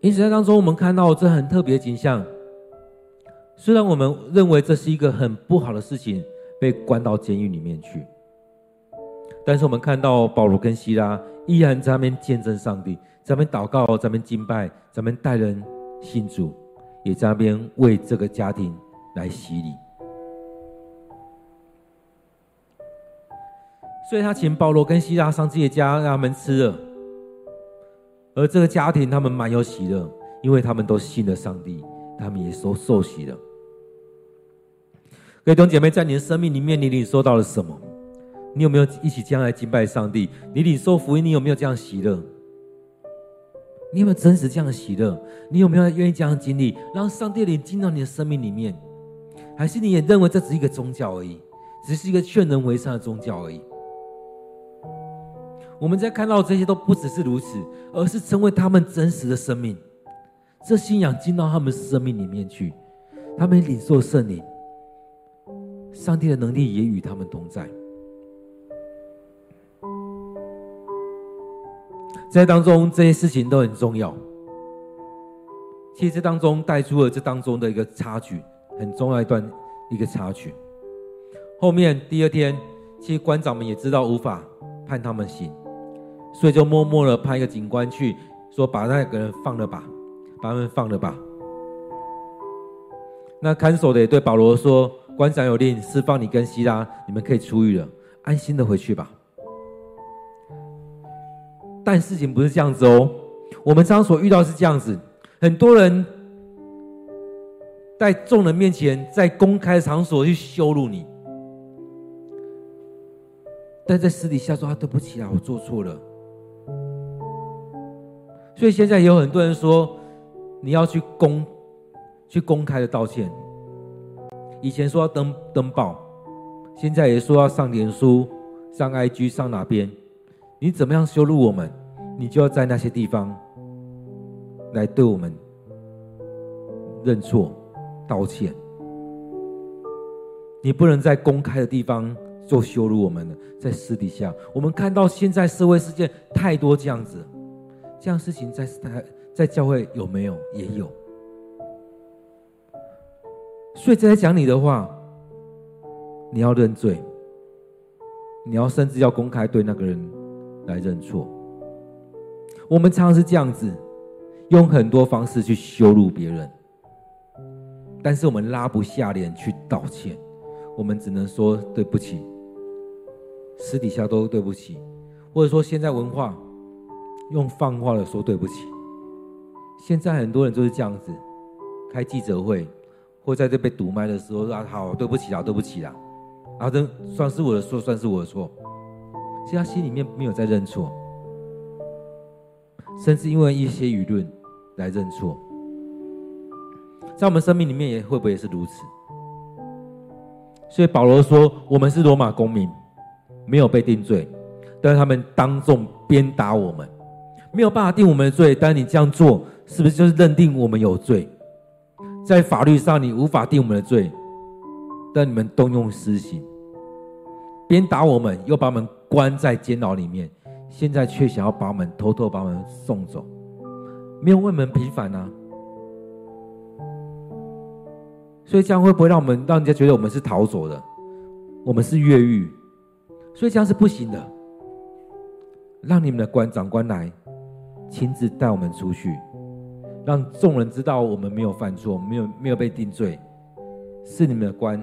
因此，在当中我们看到这很特别的景象。虽然我们认为这是一个很不好的事情，被关到监狱里面去，但是我们看到保罗跟西拉依然在那边见证上帝，在那边祷告，在那边敬拜，在那边带人信主，也在那边为这个家庭来洗礼。所以他请保罗跟希拉上自己的家，让他们吃了。而这个家庭，他们满有喜乐，因为他们都信了上帝，他们也受受洗了。各位弟兄姐妹，在你的生命里面，你领受到了什么？你有没有一起将来敬拜上帝？你领受福音，你有没有这样喜乐？你有没有真实这样喜乐？你有没有愿意这样经历，让上帝领进到你的生命里面？还是你也认为这只是一个宗教而已，只是一个劝人为善的宗教而已？我们在看到这些都不只是如此，而是成为他们真实的生命。这信仰进到他们生命里面去，他们领受圣灵，上帝的能力也与他们同在。在当中，这些事情都很重要。其实这当中带出了这当中的一个插曲，很重要一段一个插曲。后面第二天，其实官长们也知道无法判他们刑。所以就默默的派一个警官去说：“把那个人放了吧，把他们放了吧。”那看守的也对保罗说：“官长有令，释放你跟西拉，你们可以出狱了，安心的回去吧。”但事情不是这样子哦，我们常所遇到是这样子，很多人在众人面前，在公开场所去羞辱你，但在私底下说：“啊，对不起啊，我做错了。”所以现在有很多人说，你要去公，去公开的道歉。以前说要登登报，现在也说要上脸书、上 IG、上哪边？你怎么样羞辱我们，你就要在那些地方来对我们认错、道歉。你不能在公开的地方做羞辱我们的，在私底下，我们看到现在社会事件太多这样子。这样事情在在在教会有没有？也有。所以在讲你的话，你要认罪，你要甚至要公开对那个人来认错。我们常常是这样子，用很多方式去羞辱别人，但是我们拉不下脸去道歉，我们只能说对不起，私底下都对不起，或者说现在文化。用放话的说对不起。现在很多人就是这样子，开记者会或在这被堵麦的时候说啊，好，对不起啦，对不起啦，啊，这算是我的错，算是我的错。其实他心里面没有在认错，甚至因为一些舆论来认错。在我们生命里面也会不会也是如此？所以保罗说，我们是罗马公民，没有被定罪，但是他们当众鞭打我们。没有办法定我们的罪，但你这样做是不是就是认定我们有罪？在法律上你无法定我们的罪，但你们动用私刑，鞭打我们，又把我们关在监牢里面，现在却想要把我们偷偷把我们送走，没有为我们平反呢、啊？所以这样会不会让我们让人家觉得我们是逃走的，我们是越狱？所以这样是不行的。让你们的官长官来。亲自带我们出去，让众人知道我们没有犯错，没有没有被定罪，是你们的官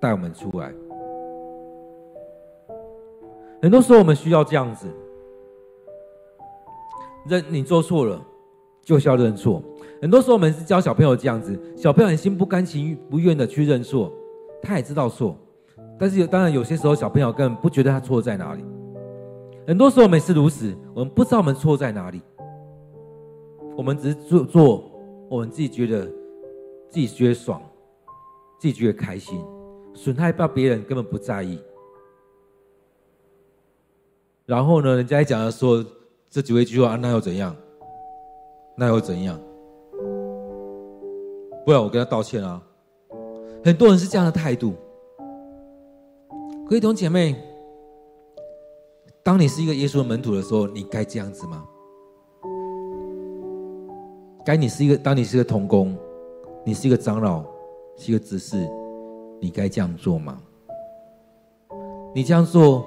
带我们出来。很多时候我们需要这样子，认你做错了，就是要认错。很多时候我们是教小朋友这样子，小朋友很心不甘情不愿的去认错，他也知道错，但是有当然有些时候小朋友根本不觉得他错在哪里。很多时候我们是如此，我们不知道我们错在哪里，我们只是做做我们自己觉得自己觉得爽，自己觉得开心，损害到别人根本不在意。然后呢，人家还讲了说这几位句话，那又怎样？那又怎样？不然我跟他道歉啊！很多人是这样的态度。各位弟兄姐妹，当你是一个耶稣的门徒的时候，你该这样子吗？该你是一个，当你是一个童工，你是一个长老，是一个执事，你该这样做吗？你这样做？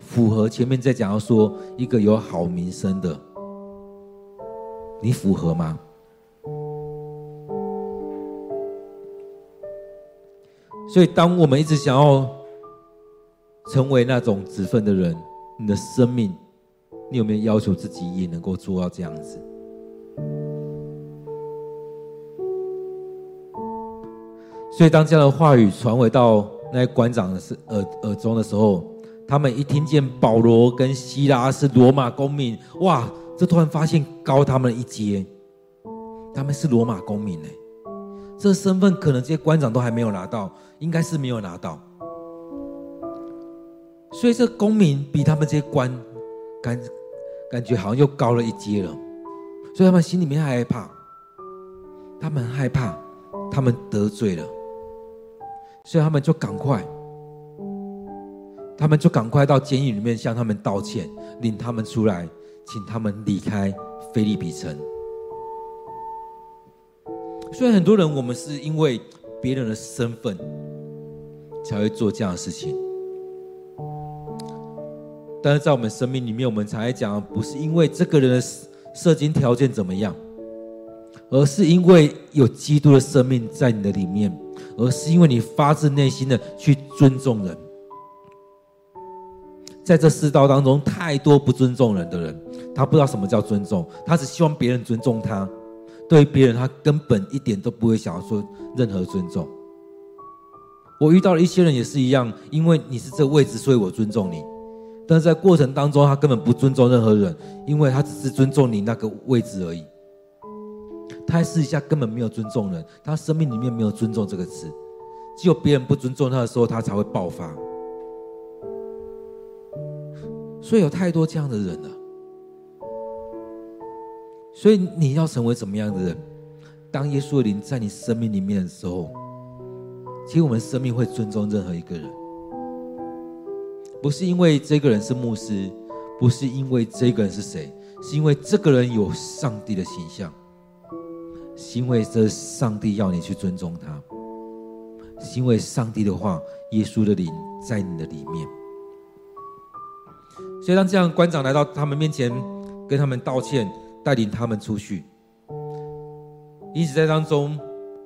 符合前面在讲到说一个有好名声的，你符合吗？所以，当我们一直想要成为那种子分的人，你的生命，你有没有要求自己也能够做到这样子？所以，当这样的话语传回到那些官长的耳耳中的时候，他们一听见保罗跟希拉是罗马公民，哇！这突然发现高他们一阶，他们是罗马公民呢。这身份可能这些官长都还没有拿到，应该是没有拿到。所以这公民比他们这些官感感觉好像又高了一阶了，所以他们心里面害怕，他们害怕，他们得罪了，所以他们就赶快。他们就赶快到监狱里面向他们道歉，领他们出来，请他们离开菲利比城。虽然很多人，我们是因为别人的身份才会做这样的事情，但是在我们生命里面，我们常来讲，不是因为这个人的社经条件怎么样，而是因为有基督的生命在你的里面，而是因为你发自内心的去尊重人。在这世道当中，太多不尊重人的人，他不知道什么叫尊重，他只希望别人尊重他。对别人，他根本一点都不会想要说任何尊重。我遇到了一些人也是一样，因为你是这个位置，所以我尊重你。但是在过程当中，他根本不尊重任何人，因为他只是尊重你那个位置而已。他私底下根本没有尊重人，他生命里面没有尊重这个词，只有别人不尊重他的时候，他才会爆发。所以有太多这样的人了，所以你要成为怎么样的人？当耶稣的灵在你生命里面的时候，其实我们生命会尊重任何一个人，不是因为这个人是牧师，不是因为这个人是谁，是因为这个人有上帝的形象，因为这上帝要你去尊重他，是因为上帝的话，耶稣的灵在你的里面。所以，当这样官长来到他们面前，跟他们道歉，带领他们出去。因此，在当中，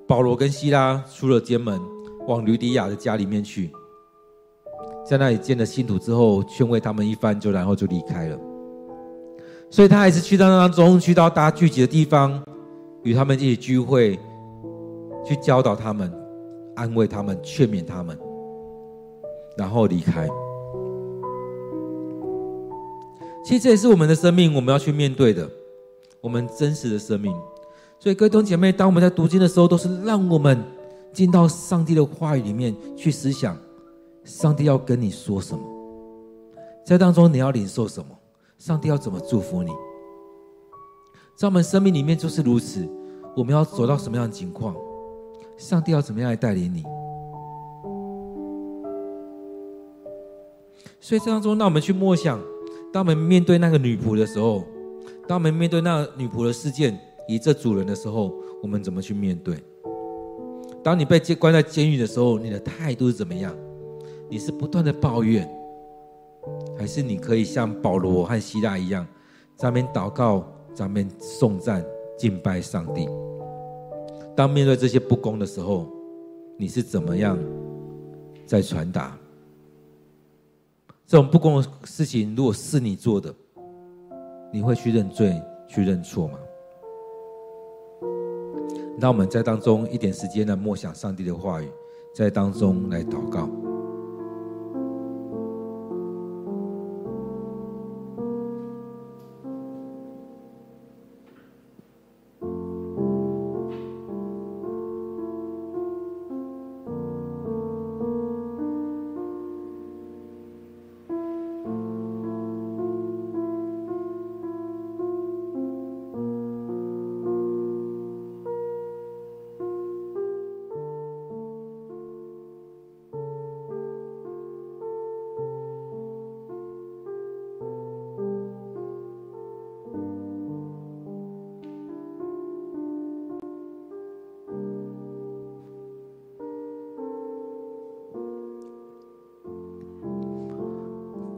保罗跟希拉出了监门，往吕底亚的家里面去，在那里见了信徒之后，劝慰他们一番，就然后就离开了。所以他还是去到那当中，去到大家聚集的地方，与他们一起聚会，去教导他们，安慰他们，劝勉他们，然后离开。其实这也是我们的生命，我们要去面对的，我们真实的生命。所以，各位弟兄姐妹，当我们在读经的时候，都是让我们进到上帝的话语里面去思想，上帝要跟你说什么，在当中你要领受什么，上帝要怎么祝福你。在我们生命里面就是如此，我们要走到什么样的情况，上帝要怎么样来带领你。所以，这当中，让我们去默想。当我们面对那个女仆的时候，当我们面对那个女仆的事件以这主人的时候，我们怎么去面对？当你被关在监狱的时候，你的态度是怎么样？你是不断的抱怨，还是你可以像保罗和希拉一样，在那边祷告，咱们颂赞敬拜上帝。当面对这些不公的时候，你是怎么样在传达？这种不公的事情，如果是你做的，你会去认罪、去认错吗？那我们在当中一点时间来默想上帝的话语，在当中来祷告。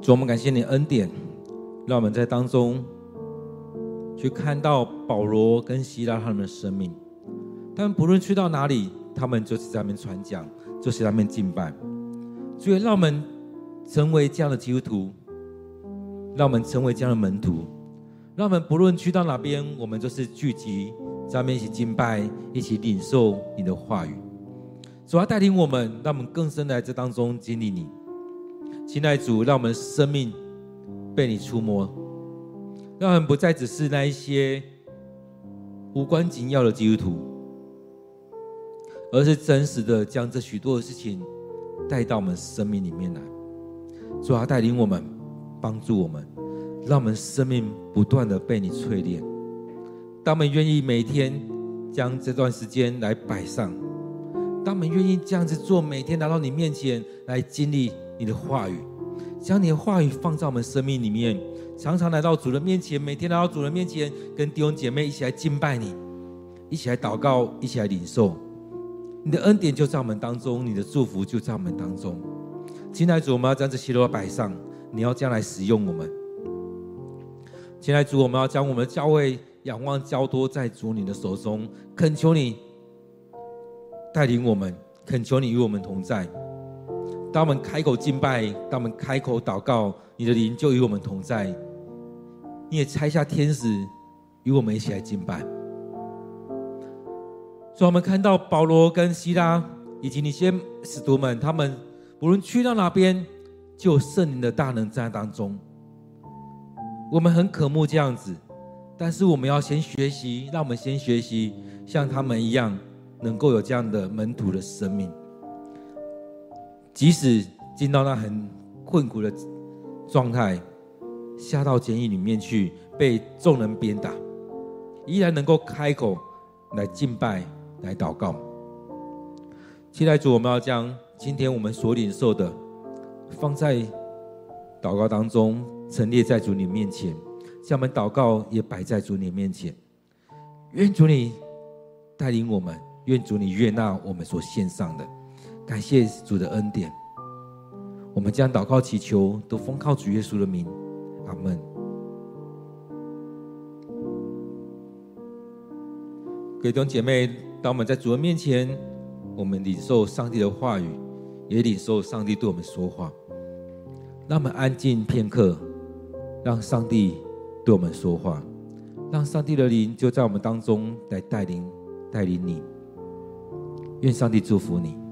主，我们感谢你恩典，让我们在当中去看到保罗跟希拉他们的生命。他们不论去到哪里，他们就是在那边传讲，就是在那边敬拜。所以，让我们成为这样的基督徒，让我们成为这样的门徒，让我们不论去到哪边，我们就是聚集在那边一起敬拜，一起领受你的话语。主要带领我们，让我们更深的在这当中经历你。亲爱主，让我们生命被你触摸，让我们不再只是那一些无关紧要的基督徒，而是真实的将这许多的事情带到我们生命里面来。主啊，带领我们，帮助我们，让我们生命不断的被你淬炼。当我们愿意每天将这段时间来摆上，当我们愿意这样子做，每天来到你面前来经历。你的话语，将你的话语放在我们生命里面，常常来到主人面前，每天来到主人面前，跟弟兄姐妹一起来敬拜你，一起来祷告，一起来领受。你的恩典就在我们当中，你的祝福就在我们当中。亲爱的主，我们要将这些都摆上，你要将来使用我们。亲爱的主，我们要将我们的教会仰望交托在主你的手中，恳求你带领我们，恳求你与我们同在。当我们开口敬拜，当我们开口祷告，你的灵就与我们同在。你也差下天使与我们一起来敬拜。所以，我们看到保罗跟希拉以及那些使徒们，他们无论去到哪边，就有圣灵的大能在当中。我们很渴慕这样子，但是我们要先学习，让我们先学习像他们一样，能够有这样的门徒的生命。即使进到那很困苦的状态，下到监狱里面去，被众人鞭打，依然能够开口来敬拜、来祷告。期待主，我们要将今天我们所领受的，放在祷告当中，陈列在主你面前，将我们祷告也摆在主你面前。愿主你带领我们，愿主你悦纳我们所献上的。感谢主的恩典，我们将祷告祈求都奉靠主耶稣的名，阿门。各位弟兄姐妹，当我们在主的面前，我们领受上帝的话语，也领受上帝对我们说话。让我们安静片刻，让上帝对我们说话，让上帝的灵就在我们当中来带领带领你。愿上帝祝福你。